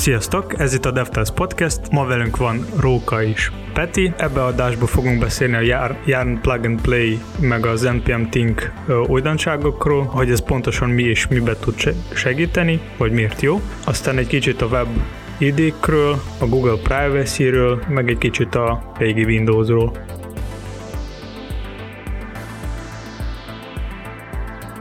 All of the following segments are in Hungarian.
Sziasztok, ez itt a DevTales Podcast, ma velünk van Róka és Peti. Ebbe a adásba fogunk beszélni a Yarn Plug and Play meg az NPM Think újdonságokról, hogy ez pontosan mi és mibe tud segíteni, vagy miért jó. Aztán egy kicsit a web idékről, a Google Privacy-ről, meg egy kicsit a régi Windowsról.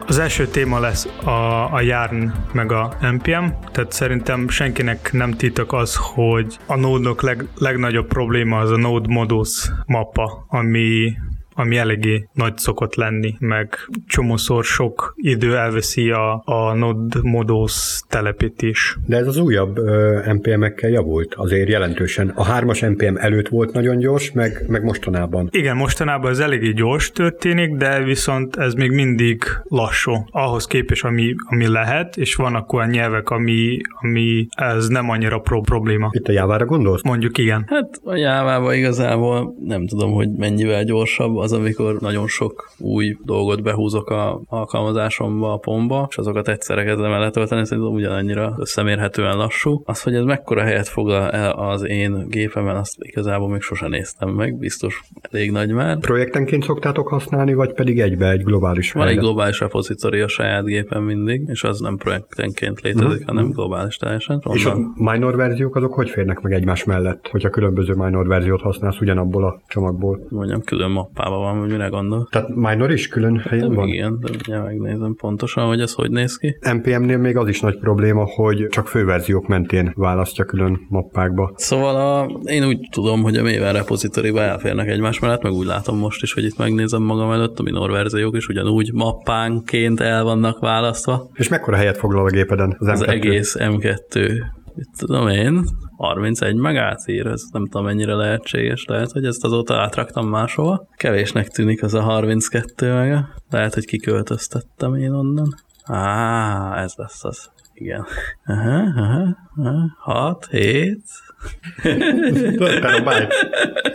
Az első téma lesz a, a Yarn meg a NPM, tehát szerintem senkinek nem titok az, hogy a Node-nok leg, legnagyobb probléma az a Node Modus mappa, ami ami eléggé nagy szokott lenni, meg csomószor sok idő elveszi a, a Node Modus telepítés. De ez az újabb NPM-ekkel javult azért jelentősen. A hármas NPM előtt volt nagyon gyors, meg, meg mostanában. Igen, mostanában ez eléggé gyors történik, de viszont ez még mindig lassú. Ahhoz képest, ami, ami lehet, és vannak olyan nyelvek, ami, ami ez nem annyira pro- probléma. Itt a Jávára gondolsz? Mondjuk igen. Hát a Jávában igazából nem tudom, hogy mennyivel gyorsabb az, amikor nagyon sok új dolgot behúzok a alkalmazásomba, a pomba, és azokat egyszerre kezdem el letölteni, szerintem ugyanannyira összemérhetően lassú. Az, hogy ez mekkora helyet foglal el az én gépemen, azt igazából még sosem néztem meg, biztos elég nagy már. Projektenként szoktátok használni, vagy pedig egybe egy globális Van egy globális repozitóri a saját gépen mindig, és az nem projektenként létezik, uh-huh. hanem globális teljesen. És a minor verziók azok hogy férnek meg egymás mellett, hogyha különböző minor verziót használsz ugyanabból a csomagból? Mondjam, külön mappában van, hogy mire gondol. Tehát minor is külön helyen hát, van? Igen, de ugye megnézem pontosan, hogy ez hogy néz ki. NPM-nél még az is nagy probléma, hogy csak főverziók mentén választja külön mappákba. Szóval a, én úgy tudom, hogy a Maven repozitoriba elférnek egymás mellett, meg úgy látom most is, hogy itt megnézem magam előtt, a minor verziók is ugyanúgy mappánként el vannak választva. És mekkora helyet foglal a gépeden az, az M2? egész M2 mit tudom én, 31 megát ír, ez nem tudom mennyire lehetséges, lehet, hogy ezt azóta átraktam máshova. Kevésnek tűnik az a 32 mega, lehet, hogy kiköltöztettem én onnan. Á, ez lesz az. Igen. Aha, aha, aha. 6, 7,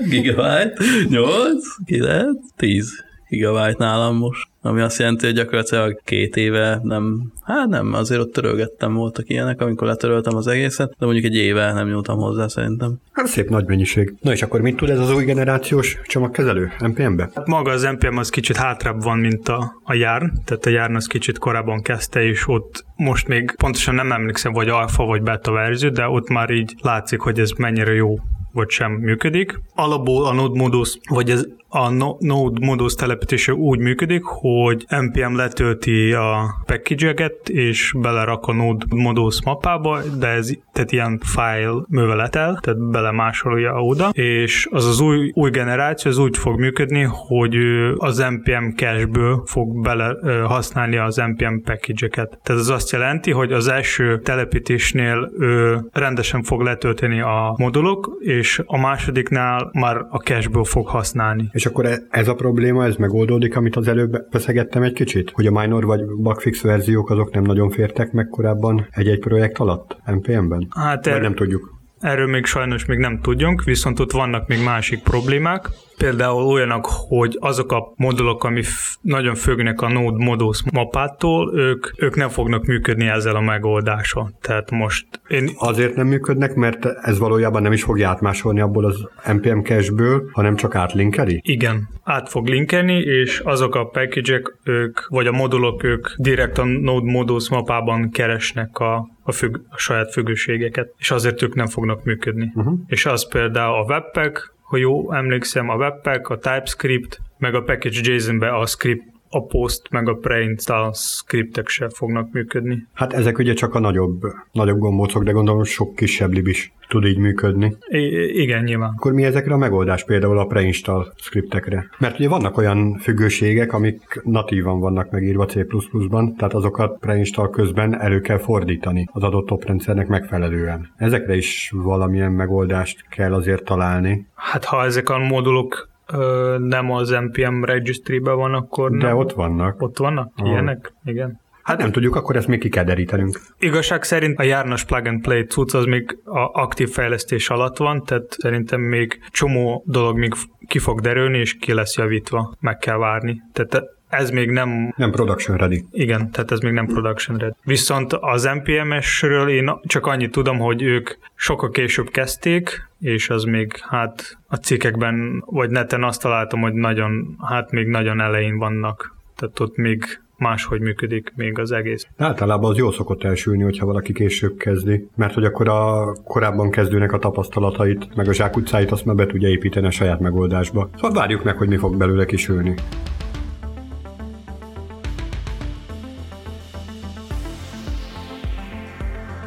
Gigabyte, 8, 9, 10 gigabyte nálam most ami azt jelenti, hogy gyakorlatilag két éve nem, hát nem, azért ott törölgettem, voltak ilyenek, amikor letöröltem az egészet, de mondjuk egy éve nem nyúltam hozzá szerintem. Hát szép nagy mennyiség. Na és akkor mit tud ez az új generációs csomagkezelő NPM-be? Hát maga az NPM az kicsit hátrább van, mint a, a Yarn, tehát a Yarn az kicsit korábban kezdte, és ott most még pontosan nem emlékszem, vagy alfa vagy beta verzió, de ott már így látszik, hogy ez mennyire jó vagy sem működik. Alapból a Node Modus, vagy ez a Node Modus telepítése úgy működik, hogy NPM letölti a package és belerak a Node Modus mappába, de ez tehát ilyen file műveletel, tehát belemásolja oda, és az az új, új generáció az úgy fog működni, hogy az NPM cache-ből fog bele használni az NPM package-eket. Tehát ez azt jelenti, hogy az első telepítésnél ő rendesen fog letölteni a modulok, és a másodiknál már a cache-ből fog használni. És akkor e- ez a probléma, ez megoldódik, amit az előbb beszegettem egy kicsit? Hogy a minor vagy bugfix verziók azok nem nagyon fértek meg korábban egy-egy projekt alatt NPM-ben? Hát er- nem tudjuk. Erről még sajnos még nem tudjunk, viszont ott vannak még másik problémák. Például olyanok, hogy azok a modulok, ami f- nagyon függnek a Node Modus mapától, ők, ők nem fognak működni ezzel a megoldással. Tehát most én... Azért nem működnek, mert ez valójában nem is fogja átmásolni abból az NPM cache-ből, hanem csak átlinkeli? Igen, át fog linkelni, és azok a package ők, vagy a modulok, ők direkt a Node Modus mapában keresnek a, a, függ, a saját függőségeket, és azért ők nem fognak működni. Uh-huh. És az például a webpack, ha jó emlékszem, a webpack, a TypeScript, meg a package JSON-be a script a post meg a preinstall scriptek se fognak működni. Hát ezek ugye csak a nagyobb, nagyobb gombócok, de gondolom sok kisebb lib is tud így működni. I- igen, nyilván. Akkor mi ezekre a megoldás például a preinstall scriptekre? Mert ugye vannak olyan függőségek, amik natívan vannak megírva C++-ban, tehát azokat preinstall közben elő kell fordítani az adott oprendszernek megfelelően. Ezekre is valamilyen megoldást kell azért találni. Hát ha ezek a modulok ö, nem az NPM registry-be van, akkor De nem. ott vannak. Ott vannak? Ah. Ilyenek? Igen. Hát nem tudjuk, akkor ezt még ki kell derítenünk. Igazság szerint a járnas plug and play cucc az még a aktív fejlesztés alatt van, tehát szerintem még csomó dolog még ki fog derülni, és ki lesz javítva, meg kell várni. Tehát ez még nem... Nem production ready. Igen, tehát ez még nem production ready. Viszont az NPMS-ről én csak annyit tudom, hogy ők sokkal később kezdték, és az még hát a cikkekben, vagy neten azt találtam, hogy nagyon, hát még nagyon elején vannak. Tehát ott még máshogy működik még az egész. Általában az jól szokott elsülni, hogyha valaki később kezdi, mert hogy akkor a korábban kezdőnek a tapasztalatait, meg a zsákutcáit azt már be tudja építeni a saját megoldásba. Szóval várjuk meg, hogy mi fog belőle kisülni.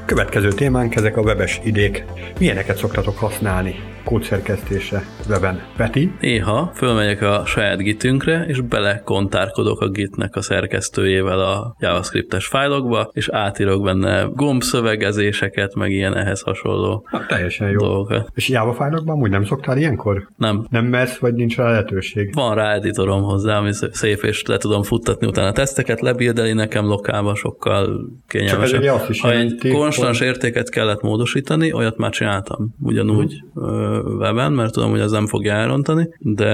Következő témánk ezek a webes idék. Milyeneket szoktatok használni kódszerkesztésre weben? Peti? Néha fölmegyek a saját gitünkre, és belekontárkodok a gitnek a szerkesztőjével a JavaScriptes fájlokba, és átírok benne gombszövegezéseket, meg ilyen ehhez hasonló Na, teljesen jó. dolgokat. És Java fájlokban úgy nem szoktál ilyenkor? Nem, Nem mersz, vagy nincs rá lehetőség? van rá editorom hozzá, ami szép, és le tudom futtatni utána a teszteket, lebildeli nekem lokálba sokkal kényelmesebb. ugye azt is Ha egy jelenti, konstans értéket kellett módosítani, olyat már csináltam ugyanúgy ö, weben, mert tudom, hogy az nem fogja elrontani, de,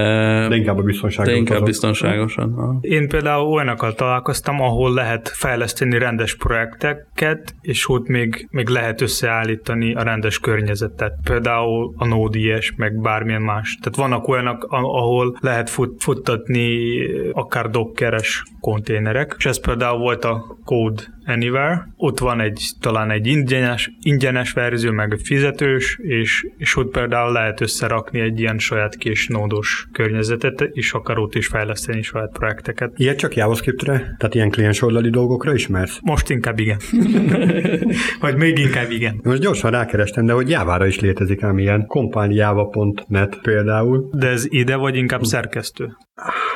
De inkább a de inkább azok. biztonságosan. Ha. Én például olyanokkal találkoztam, ahol lehet fejleszteni rendes projekteket, és ott még, még lehet összeállítani a rendes környezetet. Például a Node.js, meg bármilyen más. Tehát vannak olyanok, ahol lehet fut, futtatni akár dockeres konténerek, és ez például volt a Code Anywhere. Ott van egy, talán egy ingyenes, ingyenes verzió, meg egy fizetős, és, és ott például lehet összerakni egy ilyen saját kis nódos környezetet, és akar ott is fejleszteni saját projekteket. Ilyet csak JavaScriptre, tehát ilyen kliens oldali dolgokra ismersz? Most inkább igen. Vagy még inkább igen. Most gyorsan rákerestem, de hogy Jávára is létezik ám ilyen. compilejava.net például. De ez ide vagy inkább szerkesztő?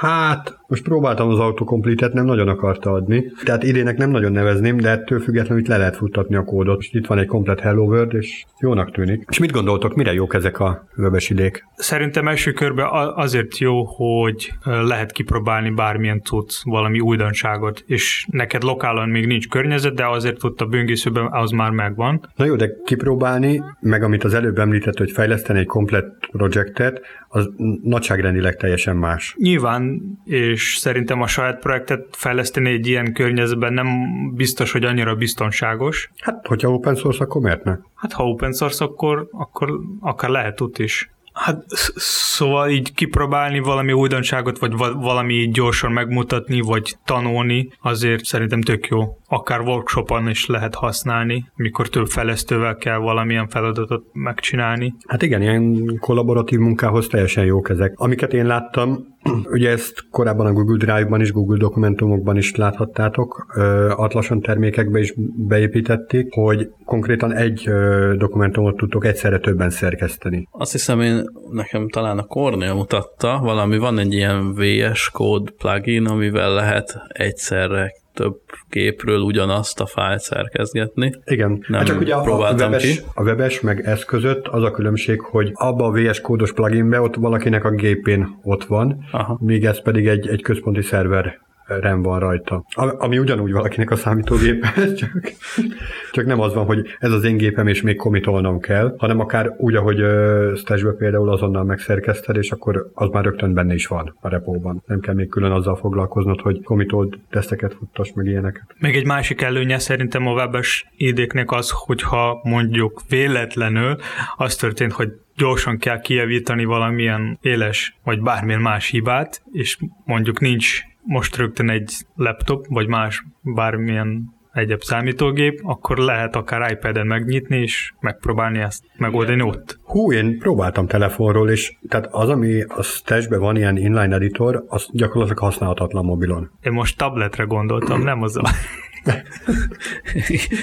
Hát, most próbáltam az autocomplete-et, nem nagyon akarta adni. Tehát idének nem nagyon nevezném, de ettől függetlenül itt le lehet futtatni a kódot. És itt van egy komplet Hello World, és jónak tűnik. És mit gondoltok, mire jók ezek a webes idék? Szerintem első körben azért jó, hogy lehet kipróbálni bármilyen tudsz valami újdonságot, és neked lokálon még nincs környezet, de azért ott a böngészőben az már megvan. Na jó, de kipróbálni, meg amit az előbb említett, hogy fejleszteni egy komplet projektet, az nagyságrendileg teljesen más. Nyilván, és szerintem a saját projektet fejleszteni egy ilyen környezetben nem biztos, hogy annyira biztonságos. Hát, hogyha open source, akkor miért ne? Hát ha open source, akkor, akkor akár lehet ott is. Hát sz- szóval így kipróbálni valami újdonságot, vagy va- valami gyorsan megmutatni, vagy tanulni, azért szerintem tök jó. Akár workshopon is lehet használni, mikor több fejlesztővel kell valamilyen feladatot megcsinálni. Hát igen, ilyen kollaboratív munkához teljesen jók ezek. Amiket én láttam, ugye ezt korábban a Google Drive-ban is, Google dokumentumokban is láthattátok, Atlason termékekbe is beépítették, hogy konkrétan egy dokumentumot tudtok egyszerre többen szerkeszteni. Azt hiszem én, nekem talán a Cornél mutatta, valami van egy ilyen VS Code plugin, amivel lehet egyszerre több képről ugyanazt a fájlt szerkezgetni. Igen, Nem hát csak ugye a, a, webes, ki. a webes meg ez között az a különbség, hogy abba a VS kódos pluginbe ott valakinek a gépén ott van, Aha. míg ez pedig egy, egy központi szerver rem van rajta. Ami ugyanúgy valakinek a számítógépe, csak, csak nem az van, hogy ez az én gépem, és még komitolnom kell, hanem akár úgy, ahogy Stash-be például azonnal megszerkeszted, és akkor az már rögtön benne is van a repóban. Nem kell még külön azzal foglalkoznod, hogy komitold teszteket futtass, meg ilyeneket. Még egy másik előnye szerintem a webes idéknek az, hogyha mondjuk véletlenül az történt, hogy gyorsan kell kijavítani valamilyen éles vagy bármilyen más hibát, és mondjuk nincs most rögtön egy laptop, vagy más bármilyen egyéb számítógép, akkor lehet akár iPad-en megnyitni, és megpróbálni ezt megoldani ott. Hú, én próbáltam telefonról, és tehát az, ami a Stash-be van ilyen inline editor, az gyakorlatilag használhatatlan mobilon. Én most tabletre gondoltam, nem az a...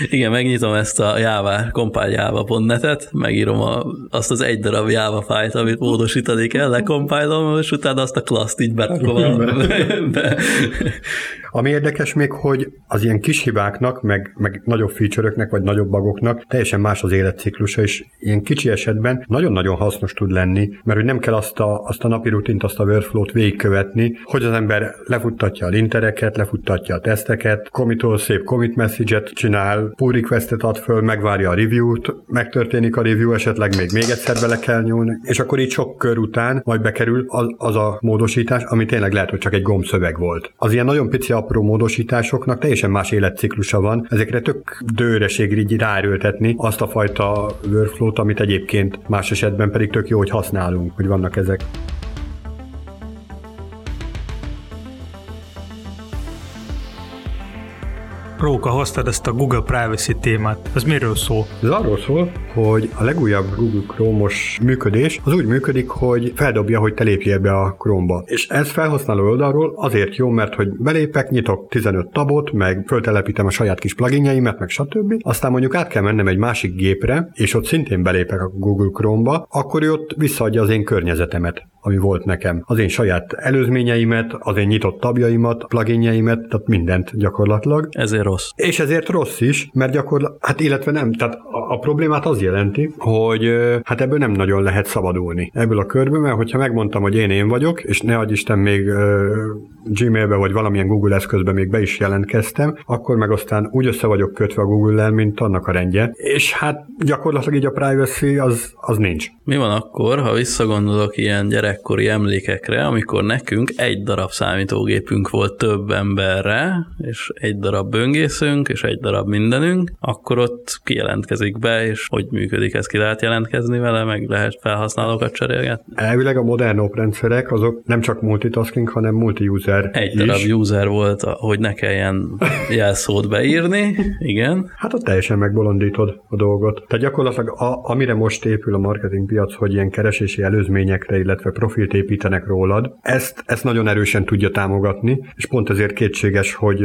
Igen, megnyitom ezt a Java, compile-java.net-et, megírom a, azt az egy darab Java fájlt, amit módosítani kell, lekompálom, és utána azt a klaszt így berakom a, be. Ami érdekes még, hogy az ilyen kis hibáknak, meg, meg nagyobb feature-öknek, vagy nagyobb bugoknak teljesen más az életciklusa, és ilyen kicsi esetben nagyon-nagyon hasznos tud lenni, mert hogy nem kell azt a, azt a napi rutint, azt a workflow-t végigkövetni, hogy az ember lefuttatja a lintereket, lefuttatja a teszteket, komitolsz szép commit message-et csinál, pull requestet ad föl, megvárja a review-t, megtörténik a review, esetleg még még egyszer bele kell nyúlni, és akkor így sok kör után majd bekerül az, az a módosítás, ami tényleg lehet, hogy csak egy gombszöveg volt. Az ilyen nagyon pici apró módosításoknak teljesen más életciklusa van, ezekre tök dőreség így ráerőltetni azt a fajta workflow-t, amit egyébként más esetben pedig tök jó, hogy használunk, hogy vannak ezek. Róka, hoztad ezt a Google Privacy témát. Ez miről szól? Ez arról szól, hogy a legújabb Google Chrome-os működés az úgy működik, hogy feldobja, hogy te lépjél be a Chrome-ba. És ez felhasználó oldalról azért jó, mert hogy belépek, nyitok 15 tabot, meg föltelepítem a saját kis pluginjeimet, meg stb. Aztán mondjuk át kell mennem egy másik gépre, és ott szintén belépek a Google Chrome-ba, akkor ő ott visszaadja az én környezetemet ami volt nekem. Az én saját előzményeimet, az én nyitott tabjaimat, pluginjeimet, tehát mindent gyakorlatilag. Ezért rossz. És ezért rossz is, mert gyakorlatilag, hát illetve nem, tehát a, a problémát az jelenti, hogy hát ebből nem nagyon lehet szabadulni. Ebből a körből, mert hogyha megmondtam, hogy én én vagyok, és ne adj Isten még uh, Gmailbe vagy valamilyen Google eszközbe még be is jelentkeztem, akkor meg aztán úgy össze vagyok kötve a Google-lel, mint annak a rendje. És hát gyakorlatilag így a privacy az, az nincs. Mi van akkor, ha visszagondolok ilyen gyerekkori emlékekre, amikor nekünk egy darab számítógépünk volt több emberre, és egy darab böngészünk, és egy darab mindenünk, akkor ott kijelentkezik be, és hogy működik ez, ki lehet jelentkezni vele, meg lehet felhasználókat cserélgetni? Elvileg a modern oprendszerek azok nem csak multitasking, hanem multi-user Egy darab is. user volt, hogy ne kelljen jelszót beírni, igen. Hát ott teljesen megbolondítod a dolgot. Tehát gyakorlatilag a, amire most épül a marketingpiac, hogy ilyen keresési előzményekre, illetve profilt építenek rólad, ezt, ezt nagyon erősen tudja támogatni, és pont ezért kétséges, hogy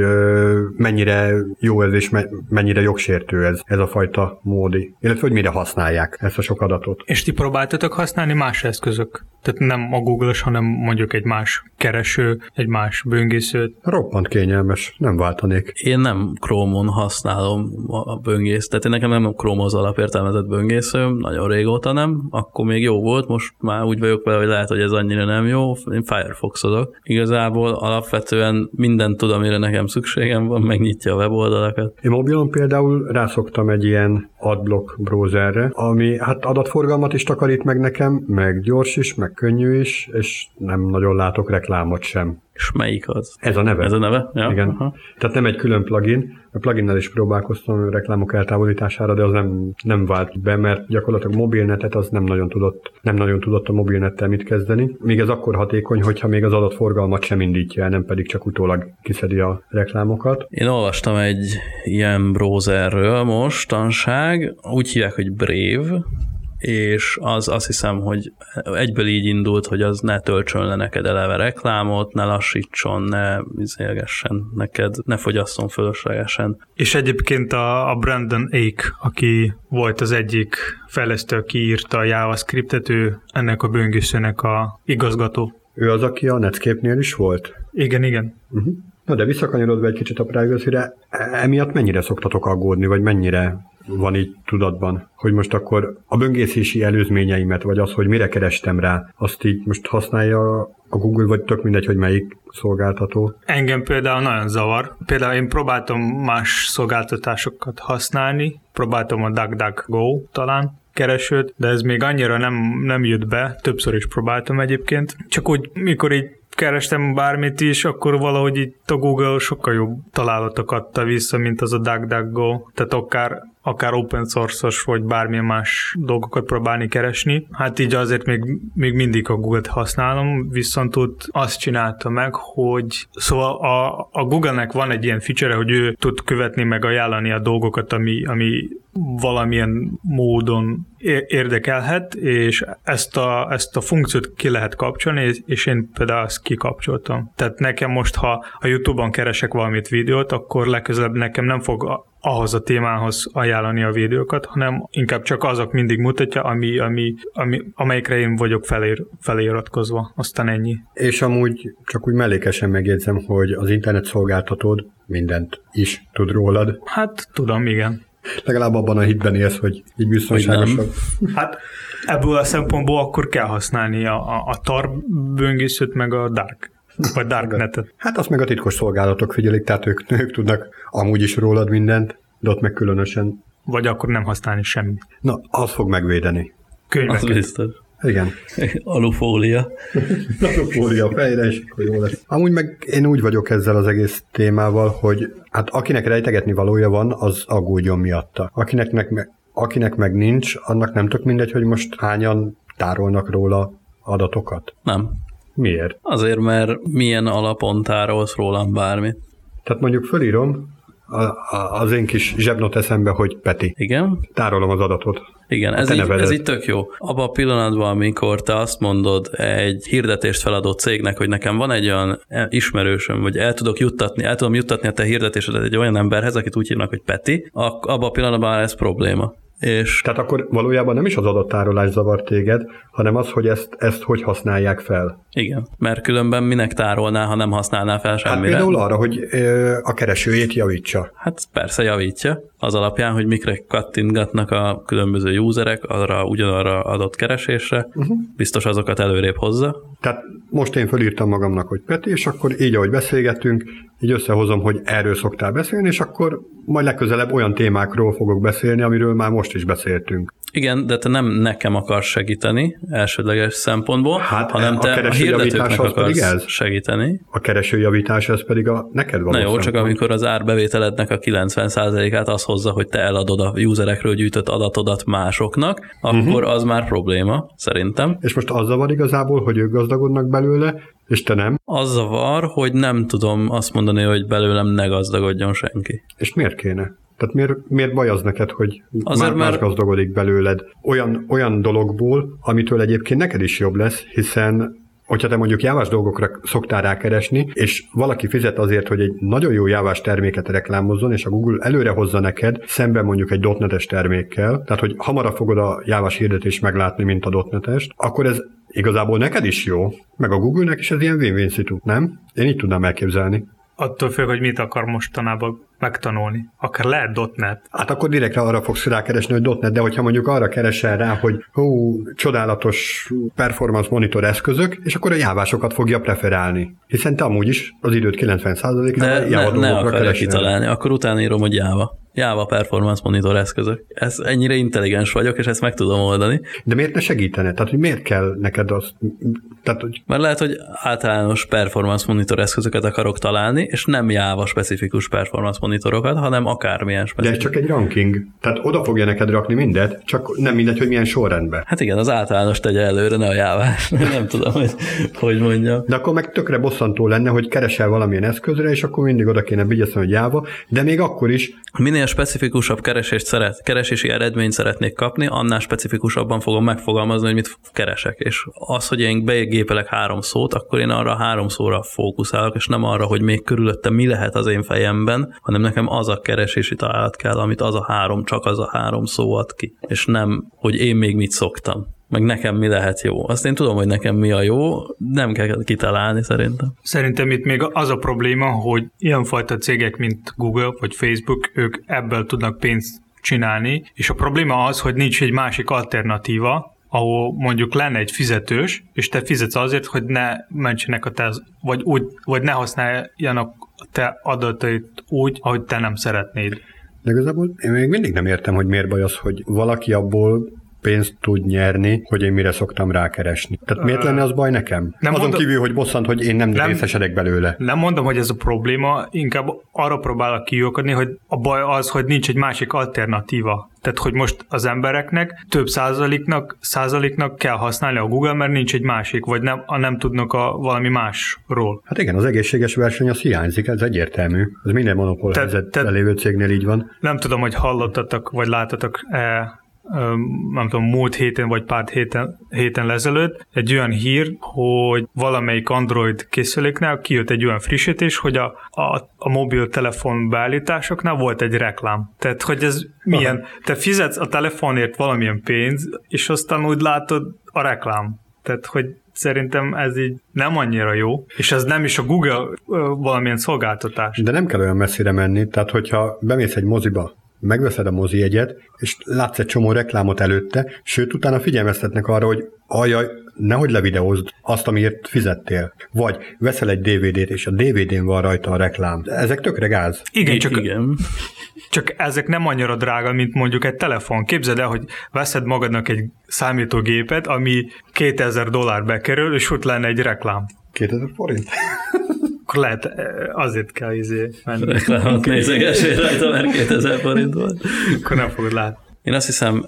mennyire jó ez, és me, mennyire jogsértő ez, ez a fajta módi. Illetve hogy mire használják ezt a sok adatot. És ti próbáltatok használni más eszközök? Tehát nem a Google-os, hanem mondjuk egy más kereső, egy más böngészőt. Roppant kényelmes, nem váltanék. Én nem Chrome-on használom a böngészt, tehát én nekem nem Chrome az alapértelmezett böngészőm, nagyon régóta nem, akkor még jó volt, most már úgy vagyok vele, hogy lehet, hogy ez annyira nem jó, én Firefoxozok. Igazából alapvetően mindent tud, amire nekem szükségem van, megnyitja a weboldalakat. Én mobilon például rászoktam egy ilyen adblock browserre, ami hát adatforgalmat is takarít meg nekem, meg gyors is, meg könnyű is, és nem nagyon látok reklámot sem. És melyik az? Ez a neve. Ez a neve? Ja. Igen. Aha. Tehát nem egy külön plugin. A pluginnel is próbálkoztam a reklámok eltávolítására, de az nem, nem vált be, mert gyakorlatilag mobilnetet az nem nagyon tudott, nem nagyon tudott a mobilnettel mit kezdeni. Még ez akkor hatékony, hogyha még az adatforgalmat sem indítja el, nem pedig csak utólag kiszedi a reklámokat. Én olvastam egy ilyen browserről mostanság, úgy hívják, hogy Brave, és az azt hiszem, hogy egyből így indult, hogy az ne töltsön le neked eleve reklámot, ne lassítson, ne izélgessen neked, ne fogyasszon fölöslegesen. És egyébként a, a Brandon Ake, aki volt az egyik fejlesztő, aki írta a JavaScriptet, ő ennek a böngészőnek a igazgató. Ő az, aki a Netscape-nél is volt? Igen, igen. Uh-huh. Na de visszakanyarodva egy kicsit a privacy-re, emiatt mennyire szoktatok aggódni, vagy mennyire van így tudatban, hogy most akkor a böngészési előzményeimet, vagy az, hogy mire kerestem rá, azt így most használja a Google, vagy tök mindegy, hogy melyik szolgáltató. Engem például nagyon zavar. Például én próbáltam más szolgáltatásokat használni, próbáltam a DuckDuckGo talán, keresőt, de ez még annyira nem, nem jött be, többször is próbáltam egyébként. Csak úgy, mikor így kerestem bármit is, akkor valahogy itt a Google sokkal jobb találatok adta vissza, mint az a DuckDuckGo. Tehát akár akár open source-os, vagy bármilyen más dolgokat próbálni keresni. Hát így azért még, még mindig a Google-t használom, viszont ott azt csinálta meg, hogy szóval a, a Google-nek van egy ilyen feature hogy ő tud követni meg ajánlani a dolgokat, ami, ami valamilyen módon érdekelhet, és ezt a, ezt a funkciót ki lehet kapcsolni, és én például azt kikapcsoltam. Tehát nekem most, ha a YouTube-on keresek valamit videót, akkor legközelebb nekem nem fog ahhoz a témához ajánlani a videókat, hanem inkább csak azok mindig mutatja, ami, ami, ami, amelyikre én vagyok felér, felératkozva. Aztán ennyi. És amúgy csak úgy mellékesen megjegyzem, hogy az internet szolgáltatód mindent is tud rólad. Hát tudom, igen. Legalább abban a hitben élsz, hogy így biztonságosabb. Hát ebből a szempontból akkor kell használni a, a, a tar böngészőt, meg a dark Vagy Darknetet. Hát azt meg a titkos szolgálatok figyelik, tehát ők, ők tudnak amúgy is rólad mindent, de ott meg különösen. Vagy akkor nem használni semmit. Na, az fog megvédeni. Az Könyveket. biztos. Igen. Alufólia. Napofólia fejre, és akkor jó lesz. Amúgy meg én úgy vagyok ezzel az egész témával, hogy hát akinek rejtegetni valója van, az aggódjon miatta. Akinek meg, akinek meg nincs, annak nem tök mindegy, hogy most hányan tárolnak róla adatokat. Nem. Miért? Azért, mert milyen alapon tárolsz rólam bármit. Tehát mondjuk fölírom a, az én kis zsebnot eszembe, hogy Peti. Igen? Tárolom az adatot. Igen, ez így, ez így tök jó. Abban a pillanatban, amikor te azt mondod egy hirdetést feladó cégnek, hogy nekem van egy olyan ismerősöm, vagy el tudok juttatni, el tudom juttatni a te hirdetésedet egy olyan emberhez, akit úgy hívnak, hogy Peti, abban a pillanatban ez probléma. És Tehát akkor valójában nem is az adattárolás zavar téged, hanem az, hogy ezt, ezt hogy használják fel. igen, mert különben minek tárolná, ha nem használná fel Hát semmire? például arra, hogy ö, a keresőjét javítsa. Hát persze javítja, az alapján, hogy mikre kattintgatnak a különböző userek arra ugyanarra adott keresésre, uh-huh. biztos azokat előrébb hozza. Tehát most én fölírtam magamnak, hogy Peti, és akkor így, ahogy beszélgettünk, így összehozom, hogy erről szoktál beszélni, és akkor majd legközelebb olyan témákról fogok beszélni, amiről már most is beszéltünk. Igen, de te nem nekem akarsz segíteni elsődleges szempontból, Hát, hanem a te a keresőjavítás hirdetőknek akarsz ez? segíteni. A keresőjavítás, ez pedig a neked való Na jó, csak amikor az árbevételednek a 90%-át az hozza, hogy te eladod a userekről gyűjtött adatodat másoknak, akkor uh-huh. az már probléma, szerintem. És most azzal van igazából, hogy ők gazdagodnak belőle, és te nem. Az zavar, hogy nem tudom azt mondani, hogy belőlem ne gazdagodjon senki. És miért kéne? Tehát miért, miért baj az neked, hogy Azért, már más gazdagodik belőled olyan, olyan dologból, amitől egyébként neked is jobb lesz, hiszen hogyha te mondjuk jávás dolgokra szoktál rákeresni, és valaki fizet azért, hogy egy nagyon jó jávás terméket reklámozzon, és a Google előre hozza neked, szemben mondjuk egy dotnetes termékkel, tehát hogy hamarabb fogod a jávás hirdetést meglátni, mint a dotnetest, akkor ez igazából neked is jó, meg a Google-nek is ez ilyen win-win szitu, nem? Én így tudnám elképzelni. Attól függ, hogy mit akar mostanában megtanulni. Akár lehet .NET. Hát akkor direkt arra fogsz rákeresni, hogy .NET, de hogyha mondjuk arra keresel rá, hogy hú, csodálatos performance monitor eszközök, és akkor a jávásokat fogja preferálni. Hiszen te amúgy is az időt 90%-ában De Java ne, ne akarja kitalálni, akkor utána írom, hogy Java. Java Performance Monitor eszközök. Ez ennyire intelligens vagyok, és ezt meg tudom oldani. De miért ne segítene? Tehát, hogy miért kell neked azt? Tehát, hogy Mert lehet, hogy általános performance monitor eszközöket akarok találni, és nem Java specifikus performance monitorokat, hanem akármilyen de ez specifikus. csak egy ranking. Tehát oda fogja neked rakni mindet, csak nem mindegy, hogy milyen sorrendben. Hát igen, az általános tegye előre, ne a jávás. Nem tudom, hogy hogy mondjam. De akkor meg tökre bosszantó lenne, hogy keresel valamilyen eszközre, és akkor mindig oda kéne vigyázni, hogy Java, de még akkor is Minél specifikusabb keresést szeret, keresési eredményt szeretnék kapni, annál specifikusabban fogom megfogalmazni, hogy mit keresek. És az, hogy én begépelek három szót, akkor én arra három szóra fókuszálok, és nem arra, hogy még körülötte mi lehet az én fejemben, hanem nekem az a keresési találat kell, amit az a három, csak az a három szó ad ki. És nem, hogy én még mit szoktam meg nekem mi lehet jó. Azt én tudom, hogy nekem mi a jó, nem kell kitalálni szerintem. Szerintem itt még az a probléma, hogy ilyenfajta cégek, mint Google vagy Facebook, ők ebből tudnak pénzt csinálni, és a probléma az, hogy nincs egy másik alternatíva, ahol mondjuk lenne egy fizetős, és te fizetsz azért, hogy ne mentsenek a te, vagy, úgy, vagy ne használjanak a te adatait úgy, ahogy te nem szeretnéd. De igazából én még mindig nem értem, hogy miért baj az, hogy valaki abból pénzt tud nyerni, hogy én mire szoktam rákeresni. Tehát miért lenne az baj nekem? Nem Azon mondom- kívül, hogy bosszant, hogy én nem, nem részesedek belőle. Nem mondom, hogy ez a probléma, inkább arra próbálok kiukadni, hogy a baj az, hogy nincs egy másik alternatíva. Tehát, hogy most az embereknek több százaléknak, százaléknak kell használni a Google, mert nincs egy másik, vagy nem, a nem tudnak a valami másról. Hát igen, az egészséges verseny az hiányzik, ez egyértelmű. Ez minden monopól Te- te- lévő cégnél így van. Nem tudom, hogy hallottatok, vagy láttatok e nem tudom, múlt héten vagy pár héten, héten ezelőtt egy olyan hír, hogy valamelyik Android készüléknél kijött egy olyan frissítés, hogy a, a, a mobiltelefon beállításoknál volt egy reklám. Tehát, hogy ez milyen, te fizetsz a telefonért valamilyen pénz, és aztán úgy látod a reklám. Tehát, hogy szerintem ez így nem annyira jó, és ez nem is a Google valamilyen szolgáltatás. De nem kell olyan messzire menni, tehát hogyha bemész egy moziba, megveszed a mozi jegyet, és látsz egy csomó reklámot előtte, sőt, utána figyelmeztetnek arra, hogy ajaj, nehogy levideózd azt, amiért fizettél. Vagy veszel egy DVD-t, és a DVD-n van rajta a reklám. Ezek tökre gáz. Igen, csak, Igen. csak ezek nem annyira drága, mint mondjuk egy telefon. Képzeld el, hogy veszed magadnak egy számítógépet, ami 2000 dollár bekerül, és ott lenne egy reklám. 2000 forint? Akkor lehet, eh, azért kell izé menni. Reklámot nézegessél rajta, mert 2000 forint volt. Akkor nem fogod látni. Én azt hiszem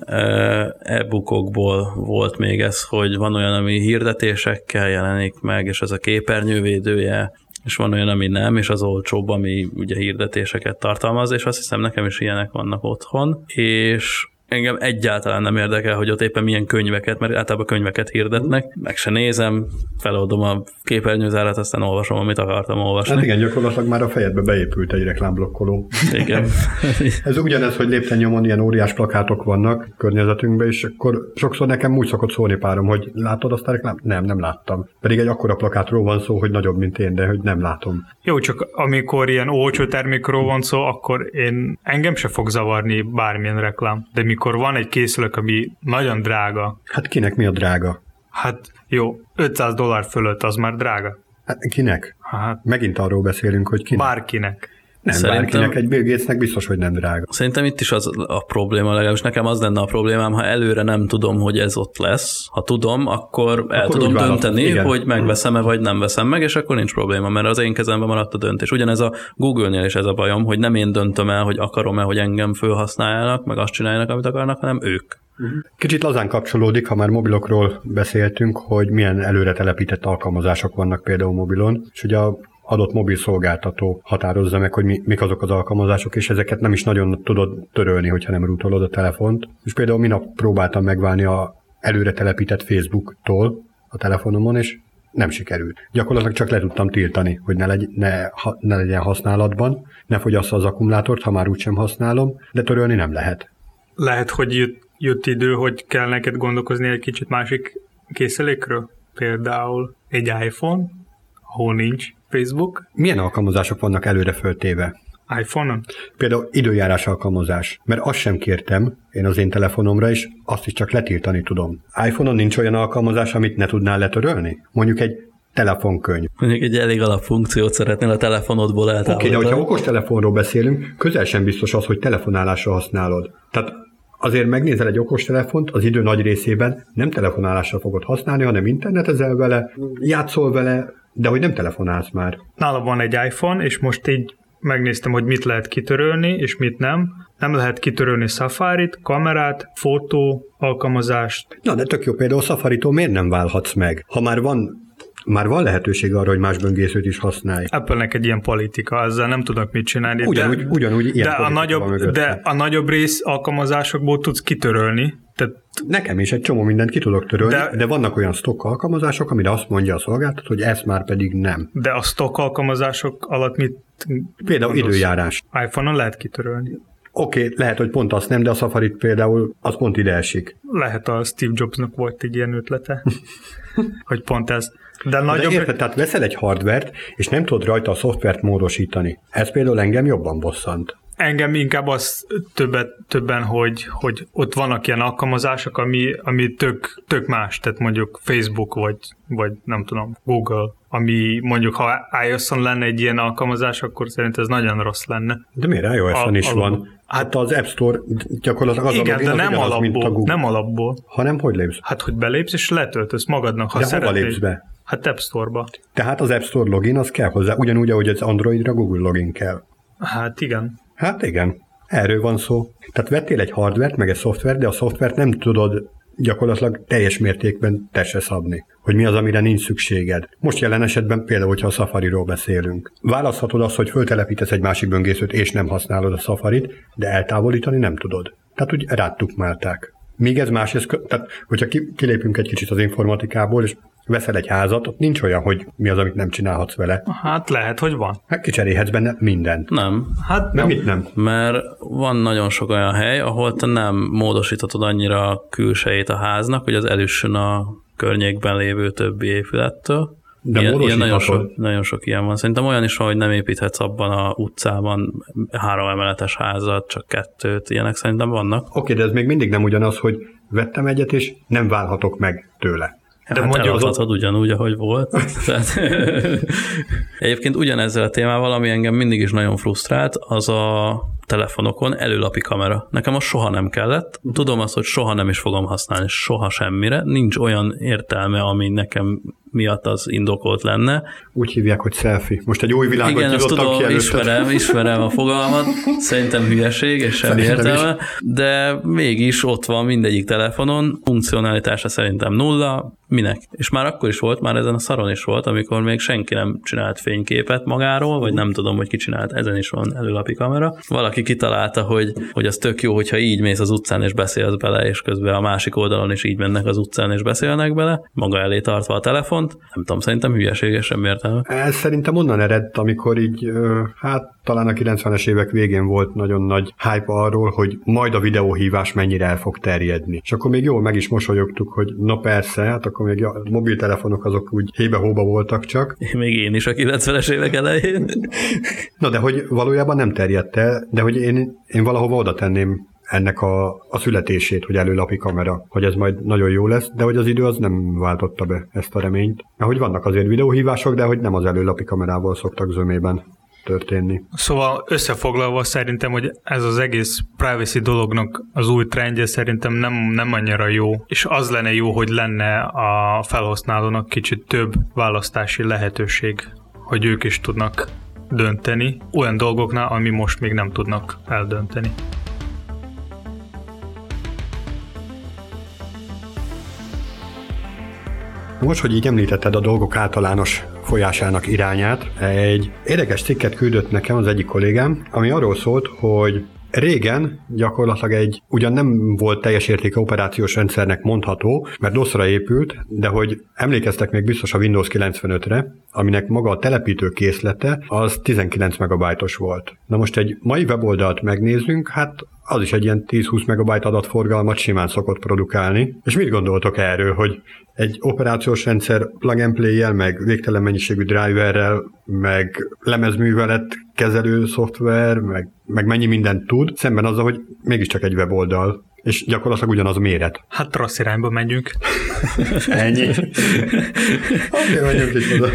e-bookokból volt még ez, hogy van olyan, ami hirdetésekkel jelenik meg, és ez a képernyővédője, és van olyan, ami nem, és az olcsóbb, ami ugye hirdetéseket tartalmaz, és azt hiszem nekem is ilyenek vannak otthon, és engem egyáltalán nem érdekel, hogy ott éppen milyen könyveket, mert általában könyveket hirdetnek, meg se nézem, feloldom a képernyőzárat, aztán olvasom, amit akartam olvasni. Hát igen, gyakorlatilag már a fejedbe beépült egy reklámblokkoló. Igen. Ez ugyanez, hogy lépten nyomon ilyen óriás plakátok vannak környezetünkben, és akkor sokszor nekem úgy szokott szólni párom, hogy látod azt a reklám? Nem, nem láttam. Pedig egy akkora plakátról van szó, hogy nagyobb, mint én, de hogy nem látom. Jó, csak amikor ilyen olcsó termékről van szó, akkor én engem se fog zavarni bármilyen reklám. De mikor van egy készülék, ami nagyon drága, Hát kinek mi a drága? hát jó, 500 dollár fölött az már drága. Hát kinek? Hát Megint arról beszélünk, hogy kinek. bárkinek. Nem, Szerintem- bárkinek egy Bill Gatesnek biztos, hogy nem drága. Szerintem itt is az a probléma, legalábbis nekem az lenne a problémám, ha előre nem tudom, hogy ez ott lesz. Ha tudom, akkor el Akkor tudom úgy választod, dönteni, igen. hogy megveszem-e, vagy nem veszem meg, és akkor nincs probléma, mert az én kezemben maradt a döntés. Ugyanez a Google-nél is ez a bajom, hogy nem én döntöm el, hogy akarom-e, hogy engem felhasználjanak, meg azt csináljanak, amit akarnak, hanem ők. Kicsit lazán kapcsolódik, ha már mobilokról beszéltünk, hogy milyen előre telepített alkalmazások vannak például mobilon, és ugye a adott mobil szolgáltató határozza meg, hogy mi, mik azok az alkalmazások, és ezeket nem is nagyon tudod törölni, hogyha nem rútolod a telefont. És például minap próbáltam megválni a előre telepített Facebook-tól a telefonomon, és nem sikerült. Gyakorlatilag csak le tudtam tiltani, hogy ne, legy, ne, ha, ne legyen használatban, ne fogyassza az akkumulátort, ha már úgysem használom, de törölni nem lehet. Lehet, hogy jött, jött idő, hogy kell neked gondolkozni egy kicsit másik készülékről. Például egy iPhone, ahol nincs Facebook. Milyen alkalmazások vannak előre föltéve? iPhone-on? Például időjárás alkalmazás, mert azt sem kértem én az én telefonomra, és azt is csak letiltani tudom. iPhone-on nincs olyan alkalmazás, amit ne tudnál letörölni? Mondjuk egy telefonkönyv. Mondjuk egy elég alapfunkciót szeretnél a telefonodból Oké, okay, de eltávolítani. hogyha okos telefonról beszélünk, közel sem biztos az, hogy telefonálásra használod. Tehát azért megnézel egy okos telefont, az idő nagy részében nem telefonálásra fogod használni, hanem internetezel vele, játszol vele, de hogy nem telefonálsz már. Nála van egy iPhone, és most így megnéztem, hogy mit lehet kitörölni, és mit nem. Nem lehet kitörölni Safari-t, kamerát, fotó, alkalmazást. Na, de tök jó, például Safari-tól miért nem válhatsz meg? Ha már van már van lehetőség arra, hogy más böngészőt is használj. Apple-nek egy ilyen politika, ezzel nem tudok mit csinálni. Ugyanúgy, de, ugyanúgy ilyen de a, nagyobb, de a nagyobb rész alkalmazásokból tudsz kitörölni. Tehát Nekem is egy csomó mindent ki tudok törölni, de, De- vannak olyan stock alkalmazások, amire azt mondja a szolgáltató, hogy ezt már pedig nem. de a stock alkalmazások alatt mit Például gondolsz? időjárás. iPhone-on lehet kitörölni. Oké, okay, lehet, hogy pont azt nem, de a safari például az pont ide esik. Lehet a Steve Jobsnak volt egy ilyen ötlete, hogy pont ez. De De nagyobb... érted, tehát veszel egy hardvert, és nem tudod rajta a szoftvert módosítani. Ez például engem jobban bosszant. Engem inkább az többet, többen, hogy, hogy ott vannak ilyen alkalmazások, ami, ami tök, tök más, tehát mondjuk Facebook, vagy, vagy nem tudom, Google, ami mondjuk, ha iOS-on lenne egy ilyen alkalmazás, akkor szerint ez nagyon rossz lenne. De miért iOS-on A- is alapból. van? Hát az App Store gyakorlatilag az a Igen, login, de az nem ugyanaz, mint a alapból, Google. nem alapból. Hanem hogy lépsz? Hát, hogy belépsz és letöltesz magadnak, ha De szeretnél. lépsz be? Hát App Store-ba. Tehát az App Store login az kell hozzá, ugyanúgy, ahogy az Androidra Google login kell. Hát igen. Hát igen, erről van szó. Tehát vettél egy hardvert, meg egy szoftvert, de a szoftvert nem tudod gyakorlatilag teljes mértékben testre szabni, hogy mi az, amire nincs szükséged. Most jelen esetben például, hogyha a Safari-ról beszélünk. Választhatod azt, hogy föltelepítesz egy másik böngészőt, és nem használod a Safari-t, de eltávolítani nem tudod. Tehát úgy rátukmálták. Még ez más, ez, tehát hogyha ki, kilépünk egy kicsit az informatikából, és veszel egy házat, ott nincs olyan, hogy mi az, amit nem csinálhatsz vele. Hát lehet, hogy van. Hát kicserélhetsz benne mindent. Nem, Hát Nem, mit nem? mert van nagyon sok olyan hely, ahol te nem módosíthatod annyira a külsejét a háznak, hogy az elüssön a környékben lévő többi épülettől. De ilyen, ilyen nagyon, sok, nagyon sok ilyen van. Szerintem olyan is van, hogy nem építhetsz abban a utcában három emeletes házat, csak kettőt, ilyenek szerintem vannak. Oké, de ez még mindig nem ugyanaz, hogy vettem egyet, és nem válhatok meg tőle. De hát mondjuk eladhatod az... ugyanúgy, ahogy volt. Tehát, egyébként ugyanezzel a témával, ami engem mindig is nagyon frusztrált, az a telefonokon előlapi kamera. Nekem az soha nem kellett. Tudom azt, hogy soha nem is fogom használni, soha semmire. Nincs olyan értelme, ami nekem miatt az indokolt lenne. Úgy hívják, hogy selfie. Most egy új világot Igen, azt tudom, ki ismerem, ismerem a fogalmat, szerintem hülyeség, és sem értelme, is. de mégis ott van mindegyik telefonon, funkcionalitása szerintem nulla, minek? És már akkor is volt, már ezen a szaron is volt, amikor még senki nem csinált fényképet magáról, vagy nem tudom, hogy ki csinált, ezen is van előlapi kamera. Valaki kitalálta, hogy, hogy az tök jó, hogyha így mész az utcán és beszélsz bele, és közben a másik oldalon is így mennek az utcán és beszélnek bele, maga elé tartva a telefont. Nem tudom, szerintem hülyeséges sem értelme. Ez szerintem onnan ered, amikor így, hát talán a 90-es évek végén volt nagyon nagy hype arról, hogy majd a videóhívás mennyire el fog terjedni. És akkor még jól meg is mosolyogtuk, hogy na persze, hát akkor még a mobiltelefonok azok úgy hébe-hóba voltak csak. Még én is a 90-es évek elején. na de hogy valójában nem terjedt el, de hogy én, én valahova oda tenném ennek a, a születését, hogy előlapi kamera, hogy ez majd nagyon jó lesz, de hogy az idő az nem váltotta be ezt a reményt. Mert hogy vannak azért videóhívások, de hogy nem az előlapi kamerával szoktak zömében történni. Szóval összefoglalva szerintem, hogy ez az egész privacy dolognak az új trendje szerintem nem, nem annyira jó, és az lenne jó, hogy lenne a felhasználónak kicsit több választási lehetőség, hogy ők is tudnak dönteni olyan dolgoknál, ami most még nem tudnak eldönteni. Most, hogy így említetted a dolgok általános folyásának irányát, egy érdekes cikket küldött nekem az egyik kollégám, ami arról szólt, hogy Régen gyakorlatilag egy ugyan nem volt teljes értékű operációs rendszernek mondható, mert DOS-ra épült, de hogy emlékeztek még biztos a Windows 95-re, aminek maga a telepítő készlete az 19 megabajtos volt. Na most egy mai weboldalt megnézzünk, hát az is egy ilyen 10-20 megabyte adatforgalmat simán szokott produkálni. És mit gondoltok erről, hogy egy operációs rendszer plug and play meg végtelen mennyiségű driverrel, meg lemezművelet kezelő szoftver, meg, meg mennyi mindent tud, szemben azzal, hogy mégiscsak egy weboldal. És gyakorlatilag ugyanaz a méret. Hát rossz irányba menjünk. Ennyi. Oké, menjünk is oda.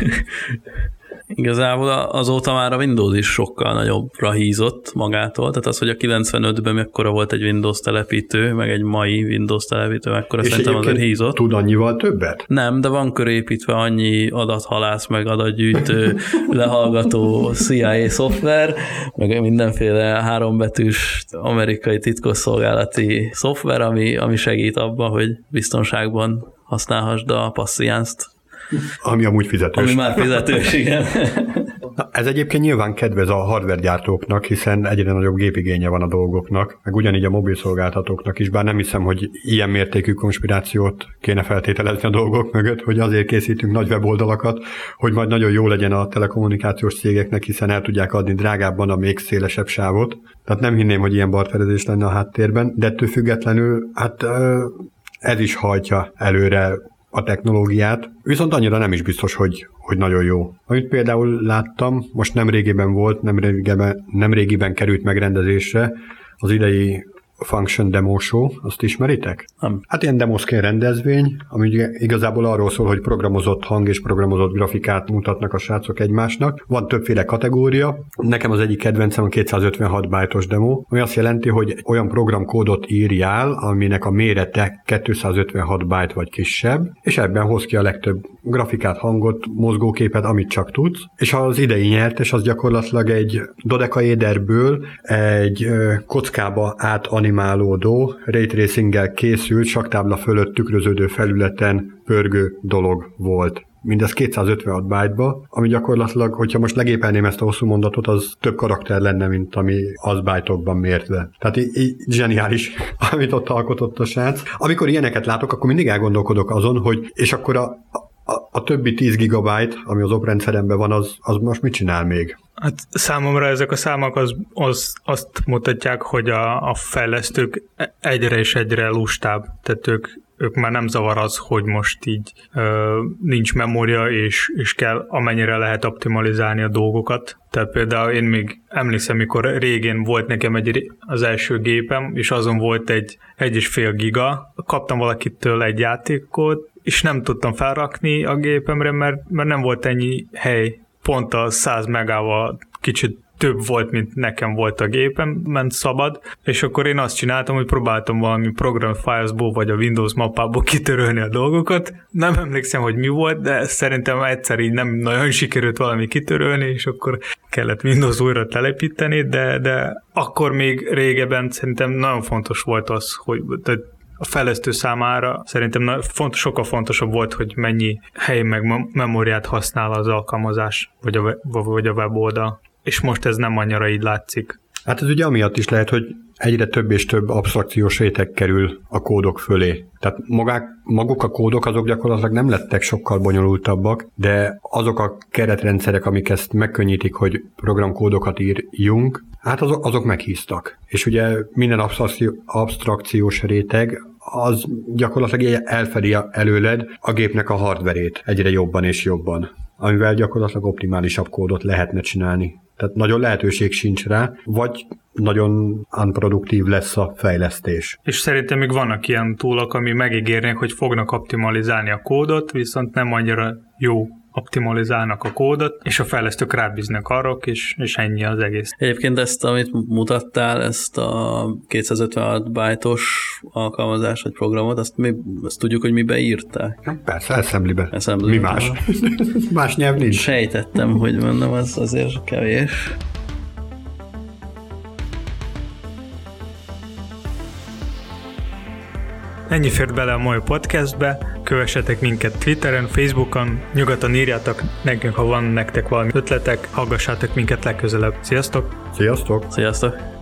Igazából azóta már a Windows is sokkal nagyobbra hízott magától, tehát az, hogy a 95-ben mekkora volt egy Windows telepítő, meg egy mai Windows telepítő, mekkora És szerintem azért hízott. tud annyival többet? Nem, de van körépítve annyi adathalász, meg adatgyűjtő, lehallgató CIA szoftver, meg mindenféle hárombetűs amerikai titkosszolgálati szoftver, ami, ami segít abban, hogy biztonságban használhassd a passziánzt ami amúgy fizetős. Ami már fizetős, igen. Na, ez egyébként nyilván kedvez a hardware gyártóknak, hiszen egyre nagyobb gépigénye van a dolgoknak, meg ugyanígy a mobil szolgáltatóknak is, bár nem hiszem, hogy ilyen mértékű konspirációt kéne feltételezni a dolgok mögött, hogy azért készítünk nagy weboldalakat, hogy majd nagyon jó legyen a telekommunikációs cégeknek, hiszen el tudják adni drágábban a még szélesebb sávot. Tehát nem hinném, hogy ilyen barterezés lenne a háttérben, de ettől függetlenül, hát ez is hajtja előre a technológiát, viszont annyira nem is biztos, hogy, hogy nagyon jó. Amit például láttam, most nem régében volt, nem régiben, nem régiben került megrendezésre, az idei Function Demo Show, azt ismeritek? Nem. Hát ilyen demoszkén rendezvény, ami igazából arról szól, hogy programozott hang és programozott grafikát mutatnak a srácok egymásnak. Van többféle kategória. Nekem az egyik kedvencem a 256 byte demo, ami azt jelenti, hogy olyan programkódot írjál, aminek a mérete 256 byte vagy kisebb, és ebben hoz ki a legtöbb grafikát, hangot, mozgóképet, amit csak tudsz. És az idei nyertes az gyakorlatilag egy dodekaéderből egy kockába át animálódó, ray tracing készült, saktábla fölött tükröződő felületen pörgő dolog volt mindez 256 byte-ba, ami gyakorlatilag, hogyha most legépelném ezt a hosszú mondatot, az több karakter lenne, mint ami az byte-okban mértve. Tehát így, így zseniális, amit ott alkotott a srác. Amikor ilyeneket látok, akkor mindig elgondolkodok azon, hogy és akkor a, a, a többi 10 gigabyte, ami az oprendszeremben van, az, az most mit csinál még? Hát számomra ezek a számok az, az, azt mutatják, hogy a, a fejlesztők egyre és egyre lustább, tehát ők, ők már nem zavar az, hogy most így ö, nincs memória, és, és kell amennyire lehet optimalizálni a dolgokat. Tehát például én még emlékszem, mikor régén volt nekem egy, az első gépem, és azon volt egy egy és fél giga. Kaptam valakitől egy játékot, és nem tudtam felrakni a gépemre, mert, mert nem volt ennyi hely. Pont a 100 megával kicsit több volt, mint nekem volt a gépem, ment szabad, és akkor én azt csináltam, hogy próbáltam valami program filesból vagy a Windows mappából kitörölni a dolgokat. Nem emlékszem, hogy mi volt, de szerintem egyszer így nem nagyon sikerült valami kitörölni, és akkor kellett Windows újra telepíteni, de, de akkor még régebben szerintem nagyon fontos volt az, hogy a fejlesztő számára szerintem fontos, sokkal fontosabb volt, hogy mennyi hely meg memóriát használ az alkalmazás, vagy a, vagy a weboldal és most ez nem annyira így látszik. Hát ez ugye amiatt is lehet, hogy egyre több és több absztrakciós réteg kerül a kódok fölé. Tehát magák, maguk a kódok azok gyakorlatilag nem lettek sokkal bonyolultabbak, de azok a keretrendszerek, amik ezt megkönnyítik, hogy programkódokat írjunk, hát azok, azok meghíztak. És ugye minden absztrakciós réteg az gyakorlatilag elfedi előled a gépnek a hardverét egyre jobban és jobban amivel gyakorlatilag optimálisabb kódot lehetne csinálni. Tehát nagyon lehetőség sincs rá, vagy nagyon unproduktív lesz a fejlesztés. És szerintem még vannak ilyen túlok, ami megígérnek, hogy fognak optimalizálni a kódot, viszont nem annyira jó optimalizálnak a kódot, és a fejlesztők rábíznak arra, és, és ennyi az egész. Egyébként ezt, amit mutattál, ezt a 256 bájtos alkalmazást, vagy programot, azt, mi, azt tudjuk, hogy mi beírták. Persze, assembly-be. assembly mi más? más nyelv nincs. Sejtettem, hogy mondom, az azért kevés. Ennyi fért bele a mai podcastbe, kövessetek minket Twitteren, Facebookon, nyugodtan írjátok nekünk, ha van nektek valami ötletek, hallgassátok minket legközelebb. Sziasztok! Sziasztok! Sziasztok!